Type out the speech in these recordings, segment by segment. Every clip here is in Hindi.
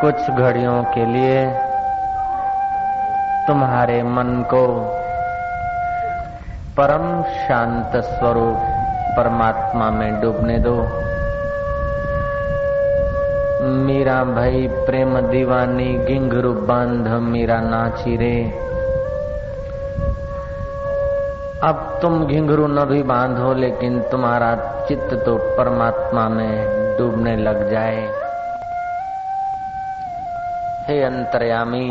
कुछ घड़ियों के लिए तुम्हारे मन को परम शांत स्वरूप परमात्मा में डूबने दो। मीरा भाई प्रेम दीवानी गिंगरू बाँध, मीरा नाची रे। अब तुम घिंगरू न भी बांधो, लेकिन तुम्हारा चित्त तो परमात्मा में डूबने लग जाए। हे अंतर्यामी,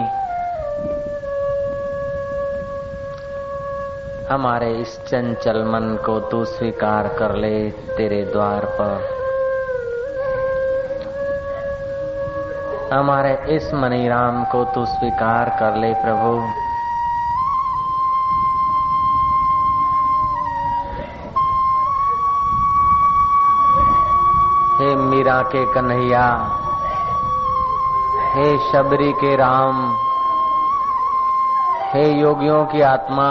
हमारे इस चंचल मन को तू स्वीकार कर ले तेरे द्वार पर। हमारे इस मनीराम को तू स्वीकार कर ले प्रभु। हे मीरा के कन्हैया हे शबरी के राम, हे योगियों की आत्मा,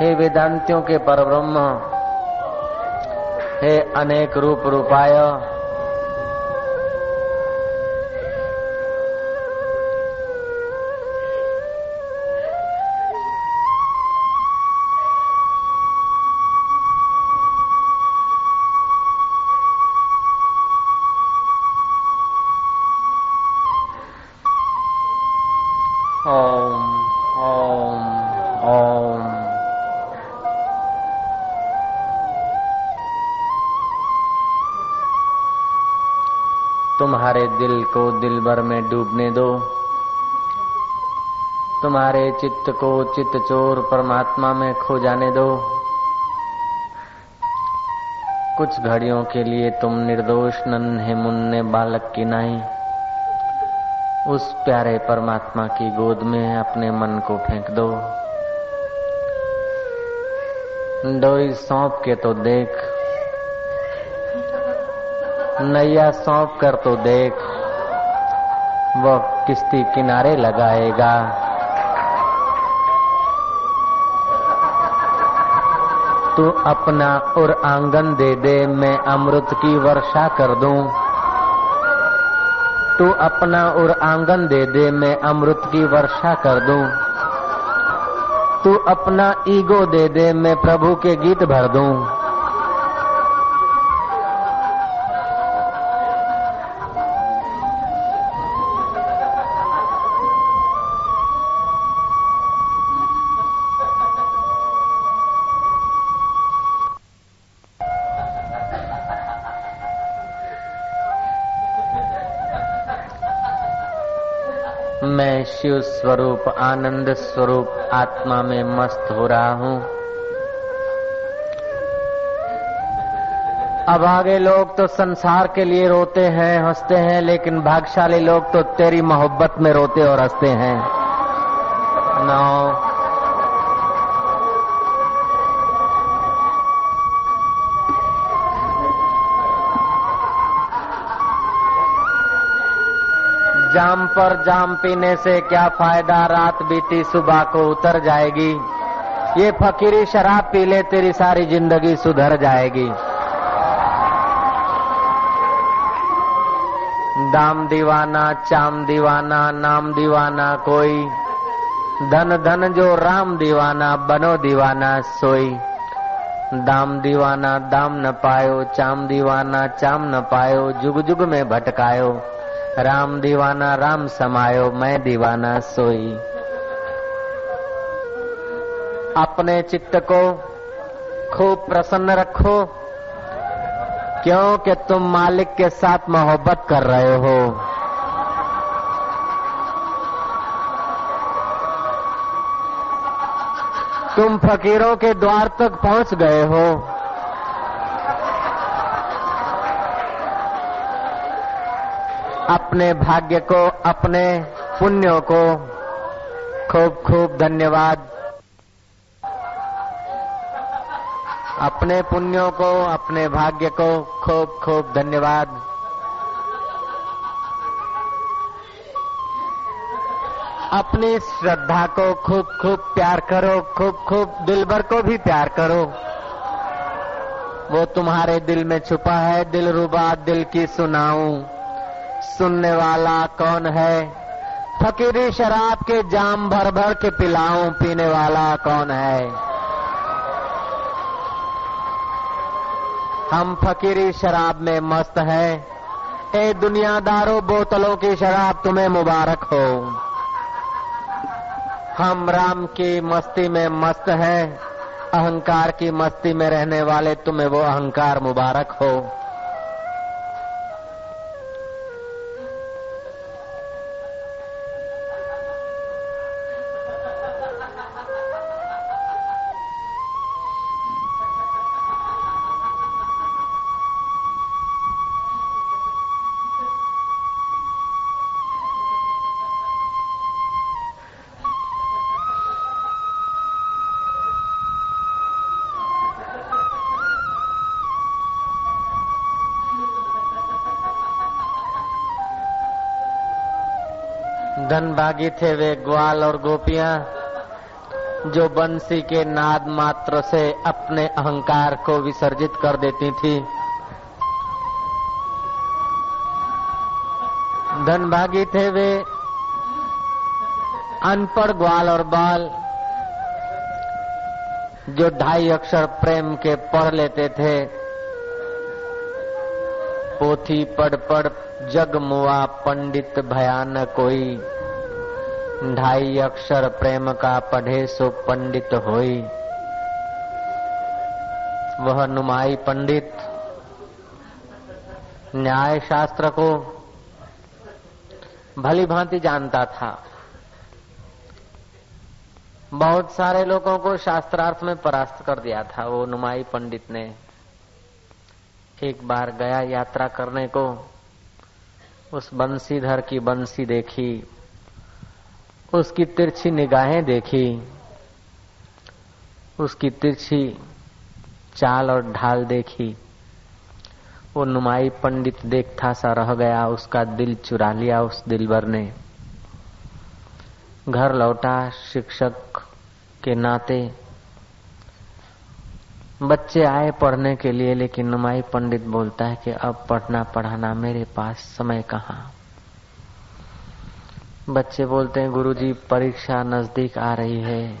हे वेदांतियों के परब्रह्म, हे अनेक रूप रूपाय तुम्हारे दिल को दिल भर में डूबने दो। तुम्हारे चित्त को चित्त चोर परमात्मा में खो जाने दो। कुछ घड़ियों के लिए तुम निर्दोष नन्हे मुन्ने बालक की नहीं उस प्यारे परमात्मा की गोद में अपने मन को फेंक दो। डोरी सौंप के तो देख नैया सौंप कर तो देख वो किश्ती किनारे लगाएगा। तू अपना और आँगन दे दे, मैं अमृत की वर्षा कर दूँ। तू अपना और आँगन दे दे, मैं अमृत की वर्षा कर दूँ। तू अपना ईगो दे दे, मैं प्रभु के गीत भर दूँ। शिव स्वरूप आनंद स्वरूप, आत्मा में मस्त हो रहा हूँ। अब आगे लोग तो संसार के लिए रोते हैं, हँसते हैं, लेकिन भागशाली लोग तो तेरी मोहब्बत में रोते और हँसते हैं। नौ पर जाम पीने से क्या फ़ायदा? रात बीती सुबह को उतर जाएगी। ये फकीरी शराब पी ले, तेरी सारी ज़िंदगी सुधर जाएगी। दाम दीवाना, चाम दीवाना, नाम दीवाना कोई। धन धन जो राम दीवाना, बनो दीवाना सोई। दाम दीवाना, दाम न पायो, चाम दीवाना, चाम न पायो, जुग जुग में भटकायो। राम दीवाना, राम समायो, मैं दीवाना सोई। अपने चित्त को खूब प्रसन्न रखो, क्योंकि तुम मालिक के साथ मोहब्बत कर रहे हो। तुम फकीरों के द्वार तक पहुँच गए हो। अपने भाग्य को, अपने पुण्यों को खूब खूब धन्यवाद। अपने पुण्यों को, अपने भाग्य को खूब खूब धन्यवाद। अपनी श्रद्धा को खूब खूब प्यार करो, खूब खूब दिल भर को भी प्यार करो। वो तुम्हारे दिल में छुपा है, दिल रुबा, दिल की सुनाऊं। सुनने वाला कौन है? फकीरी शराब के जाम भर भर के पिलाऊं पीने वाला कौन है? हम फकीरी शराब में मस्त है। ए दुनियादारों बोतलों की शराब तुम्हें मुबारक हो। हम राम की मस्ती में मस्त हैं। अहंकार की मस्ती में रहने वाले तुम्हें वो अहंकार मुबारक हो। धन भागी थे वे ग्वाल और गोपियाँ, जो बंसी के नाद मात्र से अपने अहंकार को विसर्जित कर देती थी। धन भागी थे वे अनपढ़ ग्वाल और बाल, जो ढाई अक्षर प्रेम के पढ़ लेते थे। पोथी पढ़ पढ़ जग मुआ पंडित भयान कोई ढाई अक्षर प्रेम का पढ़े सो पंडित होई। वह नुमाई पंडित न्याय शास्त्र को भली भांति जानता था। बहुत सारे लोगों को शास्त्रार्थ में परास्त कर दिया था वो नुमाई पंडित ने। एक बार गया यात्रा करने को, उस बंसीधर की बंसी देखी। उसकी तिरछी निगाहें देखी, उसकी तिरछी चाल और ढाल देखी, वो नुमाई पंडित देखता सा रह गया, उसका दिल चुरा लिया उस दिलबर ने। घर लौटा शिक्षक के नाते। बच्चे आए पढ़ने के लिए, लेकिन नुमाई पंडित बोलता है कि अब पढ़ना पढ़ाना मेरे पास समय कहाँ? बच्चे बोलते हैं, गुरुजी, परीक्षा नज़दीक आ रही है।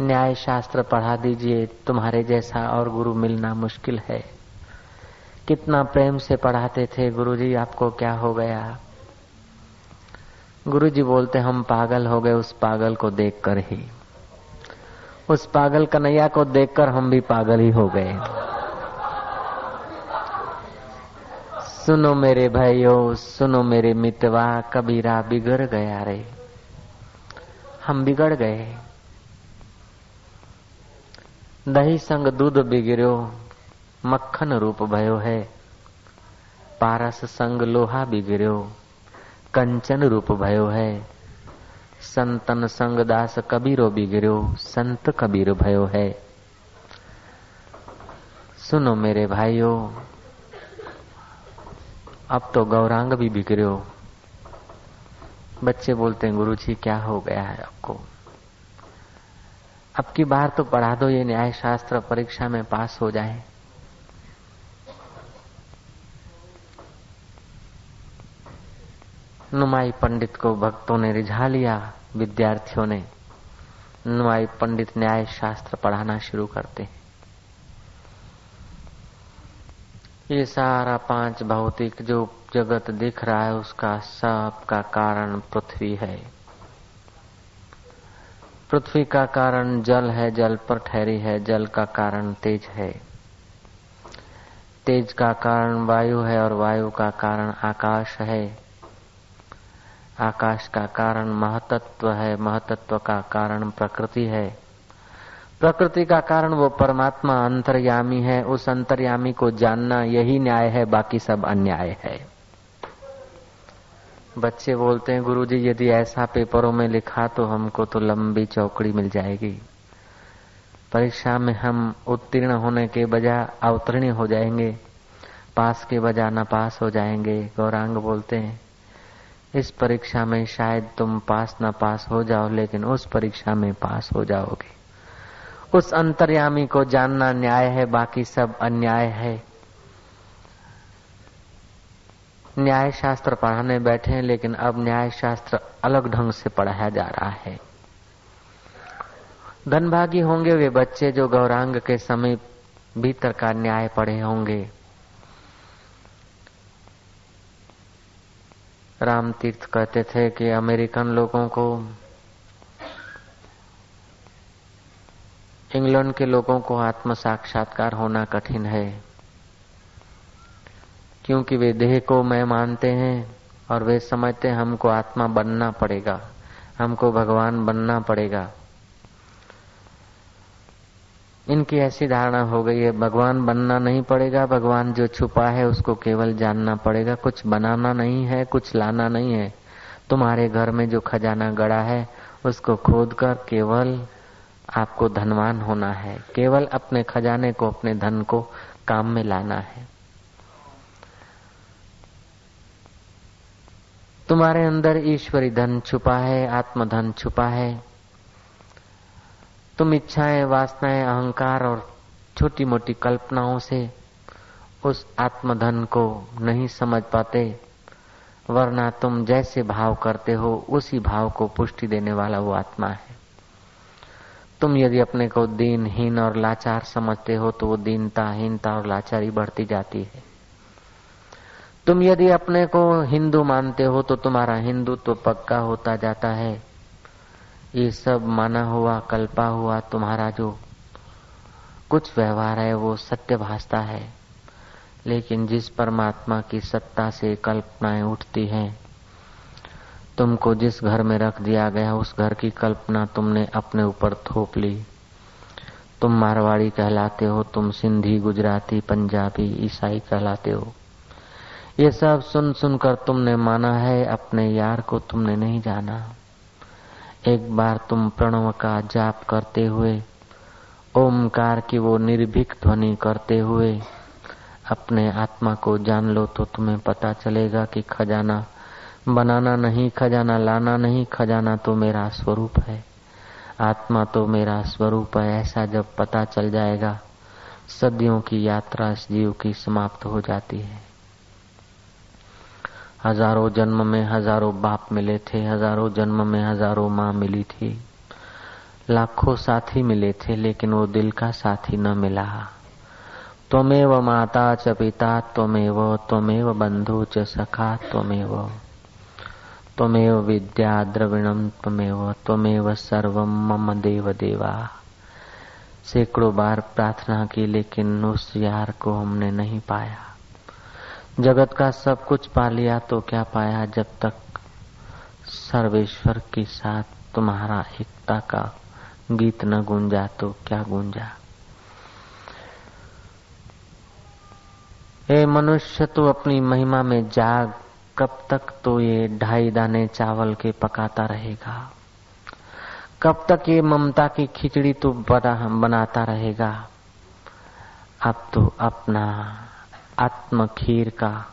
न्याय शास्त्र पढ़ा दीजिए, तुम्हारे जैसा और गुरु मिलना मुश्किल है। कितना प्रेम से पढ़ाते थे, गुरुजी, आपको क्या हो गया? गुरुजी बोलते, हम पागल हो गए उस पागल को देखकर ही। उस पागल कन्हैया को देखकर हम भी पागल ही हो गए। सुनो मेरे भाइयों, सुनो मेरे मितवा कबीरा बिगड़ गया रे। हम बिगड़ गए। दही संग दूध बिगड़ो मक्खन रूप भयो है। पारस संग लोहा बिगड़ो कंचन रूप भयो है। संतन संग दास कबीरो बिगड़ो संत कबीर भयो है। सुनो मेरे भाइयों अब तो गौरांग भी बिगड़े हो। बच्चे बोलते हैं गुरु जी क्या हो गया है आपको? अब की बार तो पढ़ा दो, ये न्याय शास्त्र परीक्षा में पास हो जाए। नुमाई पंडित को भक्तों ने रिझा लिया, विद्यार्थियों ने। नुमाई पंडित न्याय शास्त्र पढ़ाना शुरू करते हैं। ये सारा पाँच भौतिक जो जगत दिख रहा है, उसका सब का कारण पृथ्वी है। पृथ्वी का कारण जल है, जल पर ठहरी है, जल का कारण तेज है। तेज का कारण वायु है और वायु का कारण आकाश है। आकाश का कारण महतत्व है, महतत्व का कारण प्रकृति है। प्रकृति का कारण वो परमात्मा अंतर्यामी है, उस अंतर्यामी को जानना यही न्याय है, बाकी सब अन्याय है। बच्चे बोलते हैं, गुरुजी, यदि ऐसा पेपरों में लिखा तो हमको तो लंबी चौकड़ी मिल जाएगी। परीक्षा में हम उत्तीर्ण होने के बजाय अवतीर्ण हो जाएँगे, पास के बजाय न पास हो जाएँगे। गौरांग बोलते हैं, इस परीक्षा में शायद तुम पास न पास हो जाओ, लेकिन उस परीक्षा में पास हो जाओगे। उस अंतर्यामी को जानना न्याय है, बाकी सब अन्याय है। न्याय शास्त्र पढ़ाने बैठे हैं, लेकिन अब न्याय शास्त्र अलग ढंग से पढ़ाया जा रहा है। धनभागी होंगे वे बच्चे जो गौरांग के समय भीतर का न्याय पढ़े होंगे। राम तीर्थ कहते थे कि अमेरिकन लोगों को इंग्लैंड के लोगों को आत्म साक्षात्कार होना कठिन है, क्योंकि वे देह को मैं मानते हैं और वे समझते हैं हमको आत्मा बनना पड़ेगा, हमको भगवान बनना पड़ेगा। इनकी ऐसी धारणा हो गई है, भगवान बनना नहीं पड़ेगा, भगवान जो छुपा है उसको केवल जानना पड़ेगा, कुछ बनाना नहीं है, कुछ लाना नहीं है। तुम्हारे घर में जो खजाना गड़ा है, उसको खोद कर केवल आपको धनवान होना है। केवल अपने खजाने को, अपने धन को काम में लाना है। तुम्हारे अंदर ईश्वरी धन छुपा है, आत्मधन छुपा है। तुम इच्छाएँ, वासनाएँ, अहंकार और छोटी मोटी कल्पनाओं से उस आत्मधन को नहीं समझ पाते, वरना तुम जैसे भाव करते हो, उसी भाव को पुष्टि देने वाला वो आत्मा है। तुम यदि अपने को दीनहीन और लाचार समझते हो तो वो दीनता हीनता और लाचारी बढ़ती जाती है। तुम यदि अपने को हिंदू मानते हो तो तुम्हारा हिंदू तो पक्का होता जाता है। ये सब माना हुआ, कल्पा हुआ, तुम्हारा जो कुछ व्यवहार है, वो सत्य भासता है। लेकिन जिस परमात्मा की सत्ता से कल्पनाएँ उठती हैं तुमको जिस घर में रख दिया गया, उस घर की कल्पना तुमने अपने ऊपर थोप ली। तुम मारवाड़ी कहलाते हो, तुम सिंधी, गुजराती, पंजाबी, ईसाई कहलाते हो। ये सब सुन सुनकर तुमने माना है, अपने यार को तुमने नहीं जाना। एक बार तुम प्रणव का जाप करते हुए, ओमकार की वो निर्भीक ध्वनि करते हुए, अपने आत्मा को जान लो तो तुम्हें पता चलेगा कि खजाना बनाना नहीं, खजाना लाना नहीं, खजाना तो मेरा स्वरूप है। आत्मा तो मेरा स्वरूप है, ऐसा जब पता चल जाएगा, सदियों की यात्रा इस जीव की समाप्त हो जाती है। हज़ारों जन्म में हज़ारों बाप मिले थे, हज़ारों जन्म में हज़ारों माँ मिली थी। लाखों साथी मिले थे, लेकिन वो दिल का साथी न मिला। त्वमेव माता च पिता तुमे त्वमेव त्वमेव बंधु च सखा, त्वमेव। त्वमेव विद्या द्रविणम त्वमेव त्वमेव सर्वम मम देव देवा सैकड़ों बार प्रार्थना की, लेकिन उस यार को हमने नहीं पाया। जगत का सब कुछ पा लिया तो क्या पाया जब तक सर्वेश्वर के साथ तुम्हारा एकता का गीत न गूंजा तो क्या गूंजा? ए मनुष्य तो अपनी महिमा में जाग। कब तक तो ये ढाई दाने चावल के पकाता रहेगा? कब तक ये ममता की खिचड़ी तो बनाता रहेगा? अब तो अपना आत्म खीर का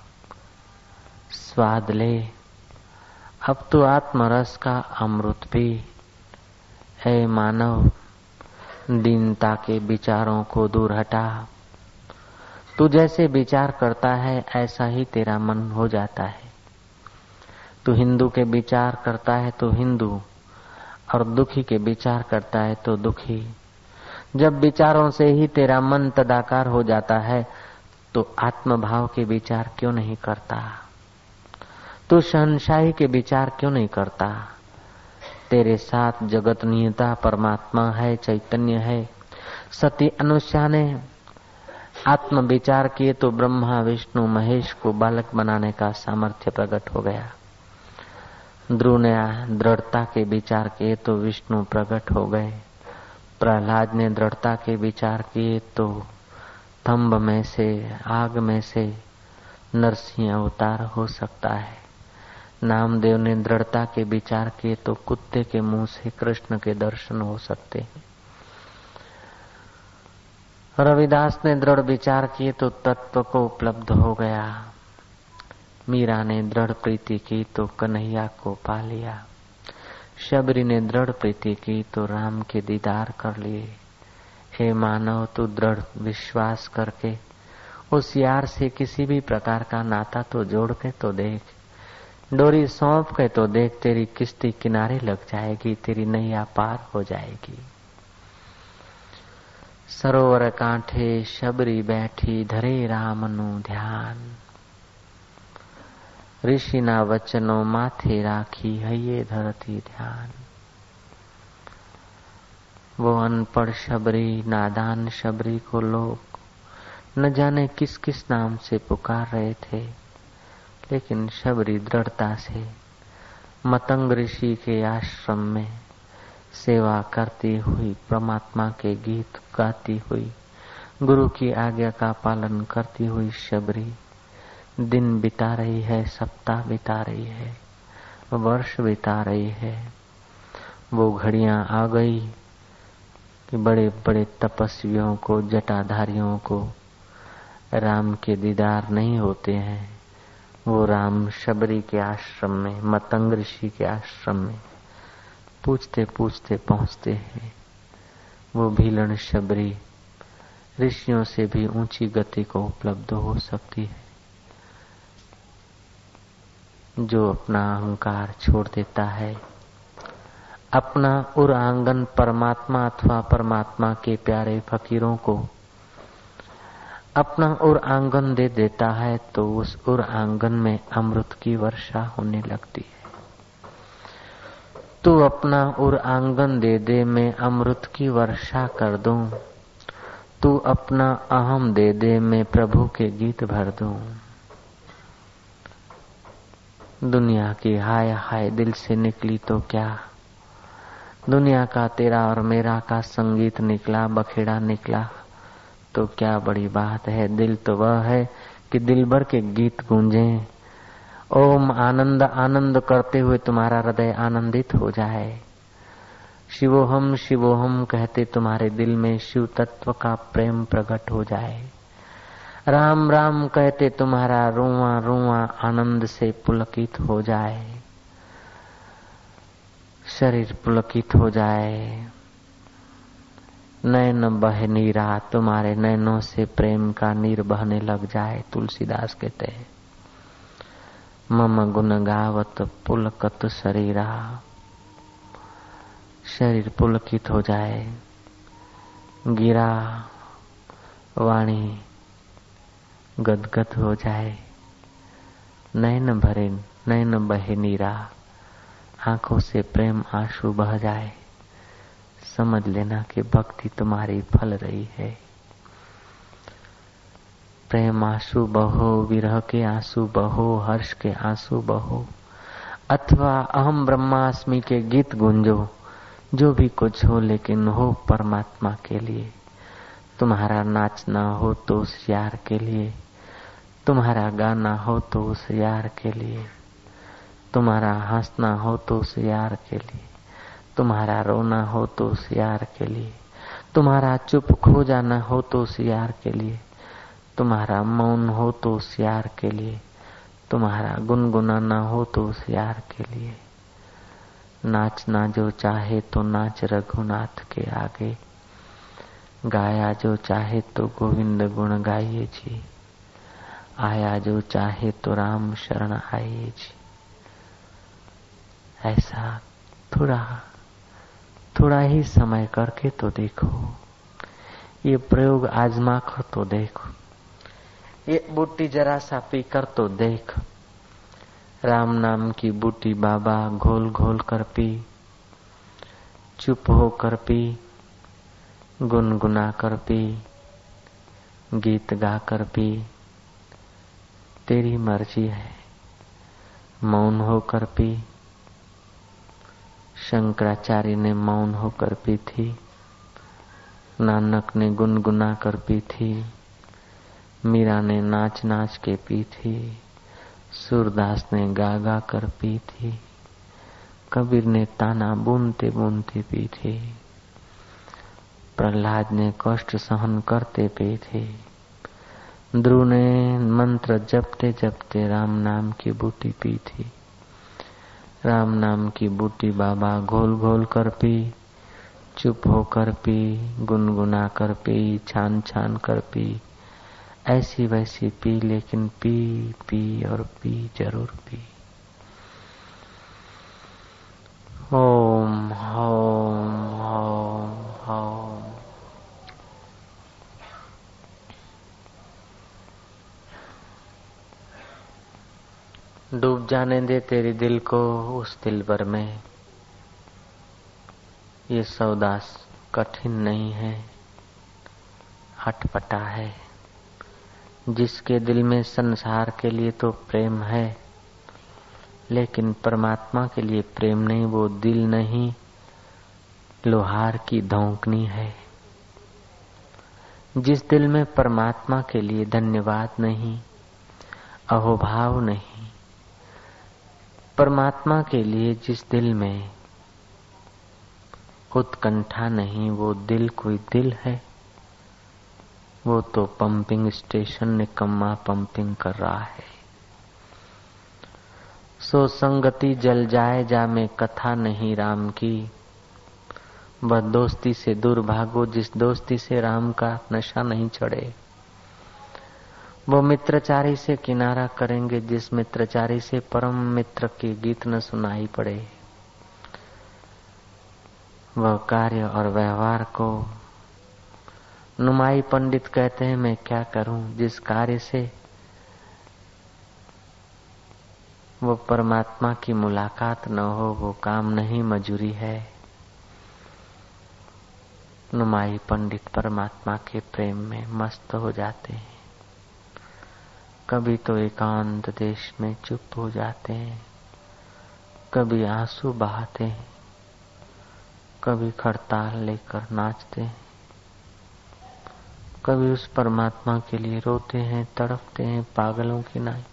स्वाद ले। अब तो आत्मरस का अमृत भी है मानव, दीनता के विचारों को दूर हटा। तू जैसे विचार करता है, ऐसा ही तेरा मन हो जाता है। तू हिंदू के विचार करता है तो हिंदू। और दुखी के विचार करता है तो दुखी। जब विचारों से ही तेरा मन तदाकार हो जाता है तो आत्मभाव के विचार क्यों नहीं करता? तो शहनशाही के विचार क्यों नहीं करता? तेरे साथ जगत नियता परमात्मा है, चैतन्य है, सती अनुष्या ने आत्म विचार किए तो ब्रह्मा, विष्णु, महेश को बालक बनाने का सामर्थ्य प्रकट हो गया। ध्रुव ने दृढ़ता के विचार किए तो विष्णु प्रकट हो गए। प्रहलाद ने दृढ़ता के विचार किए तो स्तंभ में से, आग में से नरसिंह अवतार हो सकता है। नामदेव ने दृढ़ता के विचार किए तो कुत्ते के मुँह से कृष्ण के दर्शन हो सकते हैं। रविदास ने दृढ़ विचार किए तो तत्व को उपलब्ध हो गया। मीरा ने दृढ़ प्रीति की तो कन्हैया को पा लिया। शबरी ने दृढ़ प्रीति की तो राम के दीदार कर लिए। हे मानव, तू दृढ़ विश्वास करके, उस यार से किसी भी प्रकार का नाता तो जोड़ के तो देख। डोरी सौंप के तो देख, तेरी किश्ती किनारे लग जाएगी, तेरी नैया पार हो जाएगी। सरोवर कांठे शबरी बैठी, धरे राम नु ध्यान। ऋषिना वचनो माथे राखी हये धरती ध्यान। वो अनपढ़ शबरी, नादान शबरी को लोग न जाने किस किस नाम से पुकार रहे थे, लेकिन शबरी दृढ़ता से मतंग ऋषि के आश्रम में सेवा करती हुई, परमात्मा के गीत गाती हुई, गुरु की आज्ञा का पालन करती हुई शबरी दिन बिता रही है, सप्ताह बिता रही है, वर्ष बिता रही है। वो घड़ियाँ आ गई कि बड़े बड़े तपस्वियों को, जटाधारियों को राम के दीदार नहीं होते हैं। वो राम शबरी के आश्रम में, मतंग ऋषि के आश्रम में पूछते पूछते पहुँचते हैं। वो भीलन शबरी ऋषियों से भी ऊँची गति को उपलब्ध हो सकती है। जो अपना अहंकार छोड़ देता है। अपना उर आँगन परमात्मा अथवा परमात्मा के प्यारे फकीरों को अपना उर आँगन दे देता है तो उस उर आँगन में अमृत की वर्षा होने लगती है। तू अपना उर आँगन दे दे, मैं अमृत की वर्षा कर दूँ। तू अपना अहम दे दे, मैं प्रभु के गीत भर दूँ। दुनिया की हाय हाय दिल से निकली तो क्या? दुनिया का तेरा और मेरा का संगीत निकला, बखेड़ा निकला। तो क्या बड़ी बात है, दिल तो वह है कि दिल भर के गीत गूंजे। ओम आनंद आनंद करते हुए तुम्हारा हृदय आनंदित हो जाए। शिवोहम शिवोहम कहते तुम्हारे दिल में शिव तत्व का प्रेम प्रकट हो जाए। राम राम कहते तुम्हारा रुआ रुआ आनंद से पुलकित हो जाए। शरीर पुलकित हो जाए। नैन बह नीरा तुम्हारे नैनों से प्रेम का नीर बहने लग जाए तुलसीदास कहते हैं। मम गुण गावत पुलकत शरीरा। शरीर पुलकित हो जाए। गिरा वाणी गदगद हो जाए। नैन भरे नैन बहे नीरा। आँखों से प्रेम आँसू बह जाए। समझ लेना कि भक्ति तुम्हारी फल रही है। प्रेम आँसू बहो, विरह के आँसू बहो, हर्ष के आँसू बहो। अथवा अहम ब्रह्मास्मि के गीत गुंजो, जो भी कुछ हो लेकिन हो परमात्मा के लिए। तुम्हारा नाचना हो तो उस यार के लिए। तुम्हारा गाना हो तो उस यार के लिए। तुम्हारा हंसना हो तो उस यार के लिए। तुम्हारा रोना हो तो उस यार के लिए। तुम्हारा चुप खो जाना हो तो उस यार के लिए। तुम्हारा मौन हो तो उस यार के लिए। तुम्हारा गुनगुनाना हो तो उस यार के लिए। नाचना जो चाहे तो नाच रघुनाथ के आगे। गाया जो चाहे तो गोविंद गुण गाइए जी। आया जो चाहे तो राम शरण आए जी। ऐसा थोड़ा थोड़ा ही समय करके तो देखो। ये प्रयोग आजमा कर तो देखो। ये बूटी जरा सा पी कर तो देख। राम नाम की बूटी बाबा घोल घोल कर पी, चुप हो कर पी, गुनगुना कर पी, गीत गा कर पी। तेरी मर्ज़ी है। मौन होकर पी। शंकराचार्य ने मौन होकर पी थी। नानक ने गुनगुना कर पी थी। मीरा ने नाच नाच के पी थी। सूरदास ने गा गा कर पी थी। कबीर ने ताना बुनते बुनते पी थी। प्रहलाद ने कष्ट सहन करते पी थे। ध्रुव ने मंत्र जपते जपते राम नाम की बूटी पी थी। राम नाम की बूटी बाबा घोल घोल कर पी, चुप होकर पी, गुनगुना कर पी, छान छान कर पी। ऐसी वैसी पी, लेकिन पी पी और पी ज़रूर पी। ओम ओम ओम डूब जाने दे तेरे दिल को उस दिल भर में। ये सौदास कठिन नहीं है, हटपटा है। जिसके दिल में संसार के लिए तो प्रेम है, लेकिन परमात्मा के लिए प्रेम नहीं, वो दिल नहीं, लोहार की धोंकनी है। जिस दिल में परमात्मा के लिए धन्यवाद नहीं, अहोभाव नहीं परमात्मा के लिए जिस दिल में उत्कंठा नहीं, वो दिल कोई दिल है? वो तो पंपिंग स्टेशन निकम्मा पंपिंग कर रहा है। सो संगति जल जाए जा में कथा नहीं राम की। वह दोस्ती से दूर भागो, जिस दोस्ती से राम का नशा नहीं चढ़े। वो मित्रचारी से किनारा करेंगे जिस मित्रचारी से परम मित्र की गीत न सुनाई पड़े। वह कार्य और व्यवहार को नुमाई पंडित कहते हैं, मैं क्या करूँ? जिस कार्य से वो परमात्मा की मुलाकात न हो, वो काम नहीं, मजूरी है। नुमाई पंडित परमात्मा के प्रेम में मस्त हो जाते हैं। कभी तो एकांत देश में चुप हो जाते हैं, कभी आँसू बहाते हैं, कभी खड़ताल लेकर नाचते हैं, कभी उस परमात्मा के लिए रोते हैं, तड़पते हैं पागलों की नाई,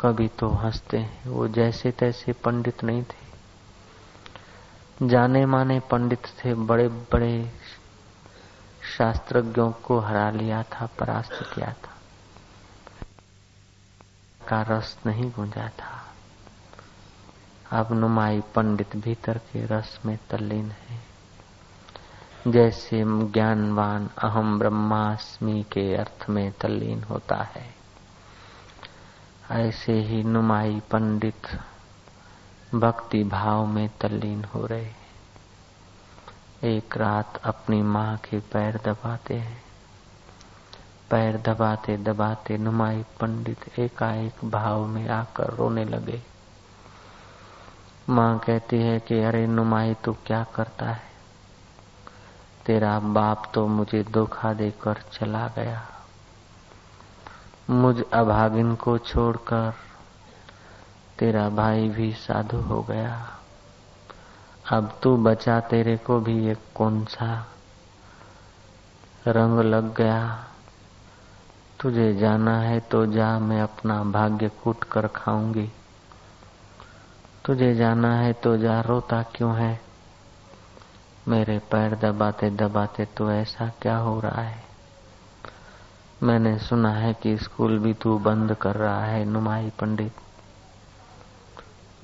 कभी तो हँसते हैं, वो जैसे तैसे पंडित नहीं थे। जाने माने पंडित थे बड़े बड़े शास्त्रज्ञों को हरा लिया था, परास्त किया था। का रस नहीं गूंजा था। अब नुमाई पंडित भीतर के रस में तल्लीन है। जैसे ज्ञानवान अहम ब्रह्मास्मि के अर्थ में तल्लीन होता है, ऐसे ही नुमाई पंडित भक्ति भाव में तल्लीन हो रहे एक रात अपनी माँ के पैर दबाते हैं। पैर दबाते दबाते नुमाई पंडित एकाएक भाव में आकर रोने लगे। माँ कहती है कि, अरे नुमाई, तू क्या करता है? तेरा बाप तो मुझे धोखा देकर चला गया। मुझ अभागिन को छोड़कर तेरा भाई भी साधु हो गया। अब तू बचा तेरे को भी एक कौन सा रंग लग गया। तुझे जाना है तो जा, मैं अपना भाग्य कूट कर खाऊँगी। तुझे जाना है तो जा, रोता क्यों है? मेरे पैर दबाते दबाते तो ऐसा क्या हो रहा है? मैंने सुना है कि स्कूल भी तू बंद कर रहा है, नुमाई पंडित।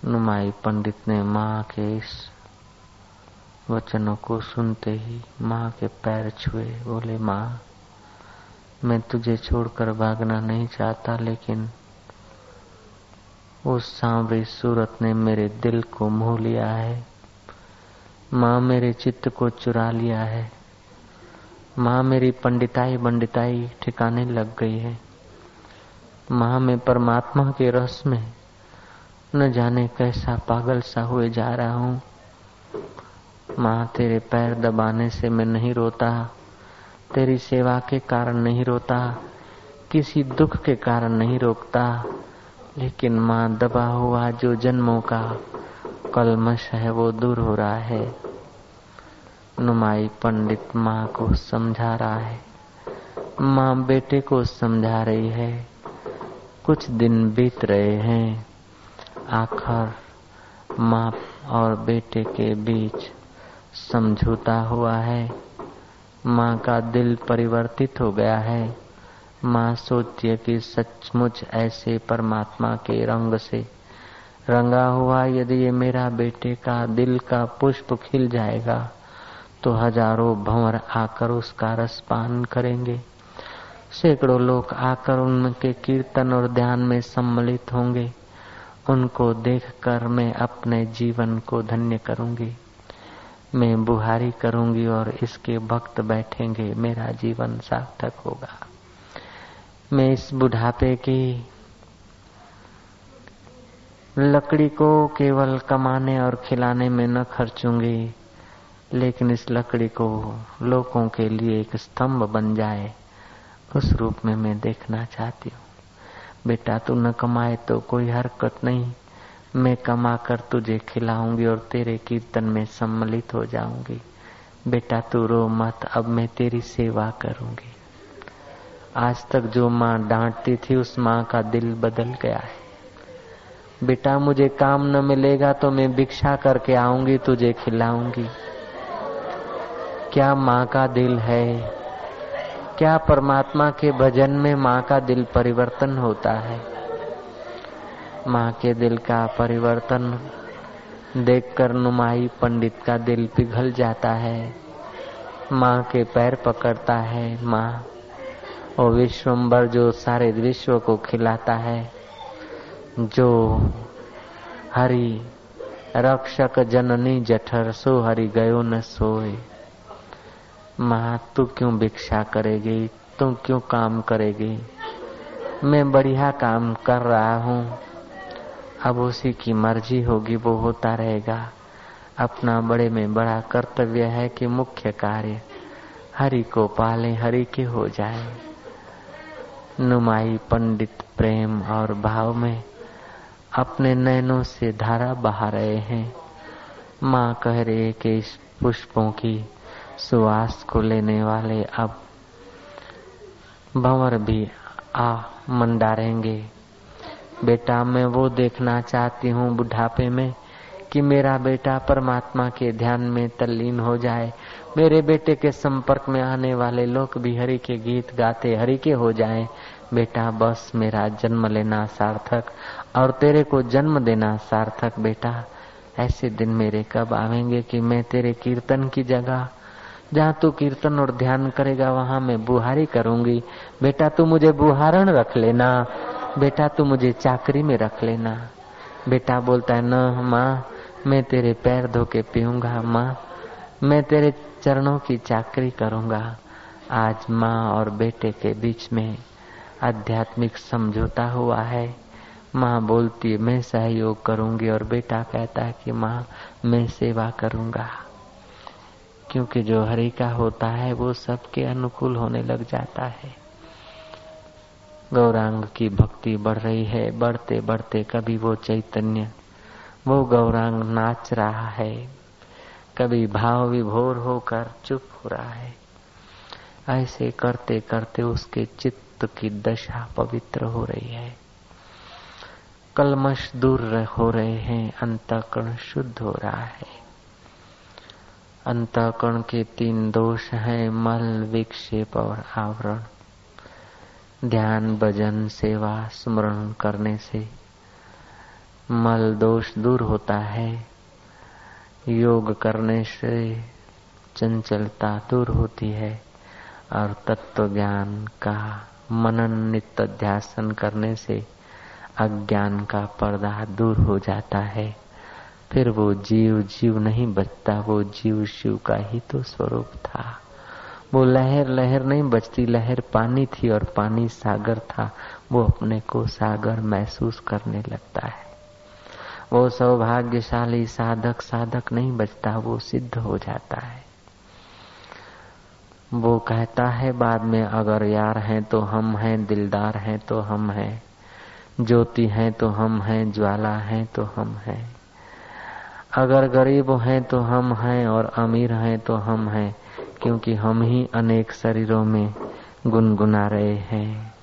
नुमाई पंडित ने माँ के इस वचनों को सुनते ही माँ के पैर छुए, बोले, माँ मैं तुझे छोड़कर भागना नहीं चाहता, लेकिन उस सांवरी सूरत ने मेरे दिल को मोह लिया है। माँ मेरे चित्त को चुरा लिया है। माँ मेरी पंडिताई बंडिताई ठिकाने लग गई है। माँ मैं परमात्मा के रस में न जाने कैसा पागल सा हुए जा रहा हूँ। माँ तेरे पैर दबाने से मैं नहीं रोता। तेरी सेवा के कारण नहीं रोता, किसी दुख के कारण नहीं रोकता, लेकिन माँ दबा हुआ जो जन्मों का कलमश है, वो दूर हो रहा है। नुमाई पंडित माँ को समझा रहा है, माँ बेटे को समझा रही है, कुछ दिन बीत रहे हैं, आखिर माँ और बेटे के बीच समझौता हुआ है। माँ का दिल परिवर्तित हो गया है। माँ सोचती है कि सचमुच ऐसे परमात्मा के रंग से रंगा हुआ यदि ये मेरा बेटे का दिल का पुष्प खिल जाएगा तो हज़ारों भंवर आकर उसका रस पान करेंगे। सैकड़ों लोग आकर उनके कीर्तन और ध्यान में सम्मिलित होंगे। उनको देखकर मैं अपने जीवन को धन्य करूँगी। मैं बुहारी करूँगी और इसके भक्त बैठेंगे, मेरा जीवन सार्थक होगा। मैं इस बुढ़ापे की लकड़ी को केवल कमाने और खिलाने में न खर्चूँगी, लेकिन इस लकड़ी को लोगों के लिए एक स्तंभ बन जाए, उस रूप में मैं देखना चाहती हूँ। बेटा, तू न कमाए तो कोई हरकत नहीं। मैं कमा कर तुझे खिलाऊँगी और तेरे कीर्तन में सम्मिलित हो जाऊँगी। बेटा, तू रो मत, अब मैं तेरी सेवा करूँगी। आज तक जो माँ डांटती थी, उस माँ का दिल बदल गया है। बेटा, मुझे काम न मिलेगा तो मैं भिक्षा करके आऊँगी, तुझे खिलाऊँगी। क्या माँ का दिल है? क्या परमात्मा के भजन में माँ का दिल परिवर्तन होता है? माँ के दिल का परिवर्तन देखकर नुमाई पंडित का दिल पिघल जाता है। माँ के पैर पकड़ता है माँ। और विश्वम्बर जो सारे विश्व को खिलाता है, जो हरि रक्षक जननी जठर सो हरि गयो न सोए। माँ, तू क्यों भिक्षा करेगी? तू क्यों काम करेगी? मैं बढ़िया काम कर रहा हूँ। अब उसी की मर्ज़ी होगी, वो होता रहेगा। अपना बड़े में बड़ा कर्तव्य है कि मुख्य कार्य हरि को पाले, हरि के हो जाए। नुमाई, पंडित, प्रेम और भाव में अपने नैनों से धारा बहा रहे हैं। माँ कह रही कि इस पुष्पों की सुवास को लेने वाले अब भंवर भी आ मंडारेंगे। बेटा, मैं वो देखना चाहती हूँ बुढ़ापे में कि मेरा बेटा परमात्मा के ध्यान में तल्लीन हो जाए। मेरे बेटे के संपर्क में आने वाले लोग भी हरि के गीत गाते, हरि के हो जाएँ। बेटा, बस मेरा जन्म लेना सार्थक और तेरे को जन्म देना सार्थक बेटा। ऐसे दिन मेरे कब आवेंगे कि मैं तेरे कीर्तन की जगह, जहाँ तू कीर्तन और ध्यान करेगा, वहाँ मैं बुहारी करूँगी। बेटा, तू मुझे बुहारण रख लेना। बेटा, तू मुझे चाकरी में रख लेना। बेटा बोलता है, न, माँ, मैं तेरे पैर धो के पीऊँगा, माँ। मैं तेरे चरणों की चाकरी करूँगा। आज माँ और बेटे के बीच में आध्यात्मिक समझौता हुआ है। माँ बोलती है, मैं सहयोग करूँगी। और बेटा कहता है कि, माँ, मैं सेवा करूँगा। क्योंकि जो हरि का होता है, वो सबके अनुकूल होने लग जाता है। गौरांग की भक्ति बढ़ रही है। बढ़ते बढ़ते कभी वो चैतन्य, वो गौरांग नाच रहा है। कभी भाव विभोर होकर चुप हो रहा है। ऐसे करते करते उसके चित्त की दशा पवित्र हो रही है। कलमश दूर हो रहे हैं, अंतकरण शुद्ध हो रहा है। अंतकरण के तीन दोष हैं, मल विक्षेप और आवरण। ध्यान भजन, सेवा, स्मरण करने से मल दोष दूर होता है। योग करने से चंचलता दूर होती है और तत्व ज्ञान का मनन नित्य ध्यासन करने से अज्ञान का पर्दा दूर हो जाता है। फिर वो जीव जीव नहीं बचता, वो जीव शिव का ही तो स्वरूप था। वो लहर लहर नहीं बचती लहर पानी थी और पानी सागर था। वो अपने को सागर महसूस करने लगता है। वो सौभाग्यशाली साधक साधक नहीं बचता वो सिद्ध हो जाता है। वो कहता है बाद में, अगर यार हैं तो हम हैं, दिलदार हैं तो हम हैं, ज्योति हैं तो हम हैं, ज्वाला हैं तो हम हैं, अगर गरीब हैं तो हम हैं और अमीर हैं तो हम हैं क्योंकि हम ही अनेक शरीरों में गुनगुना रहे हैं।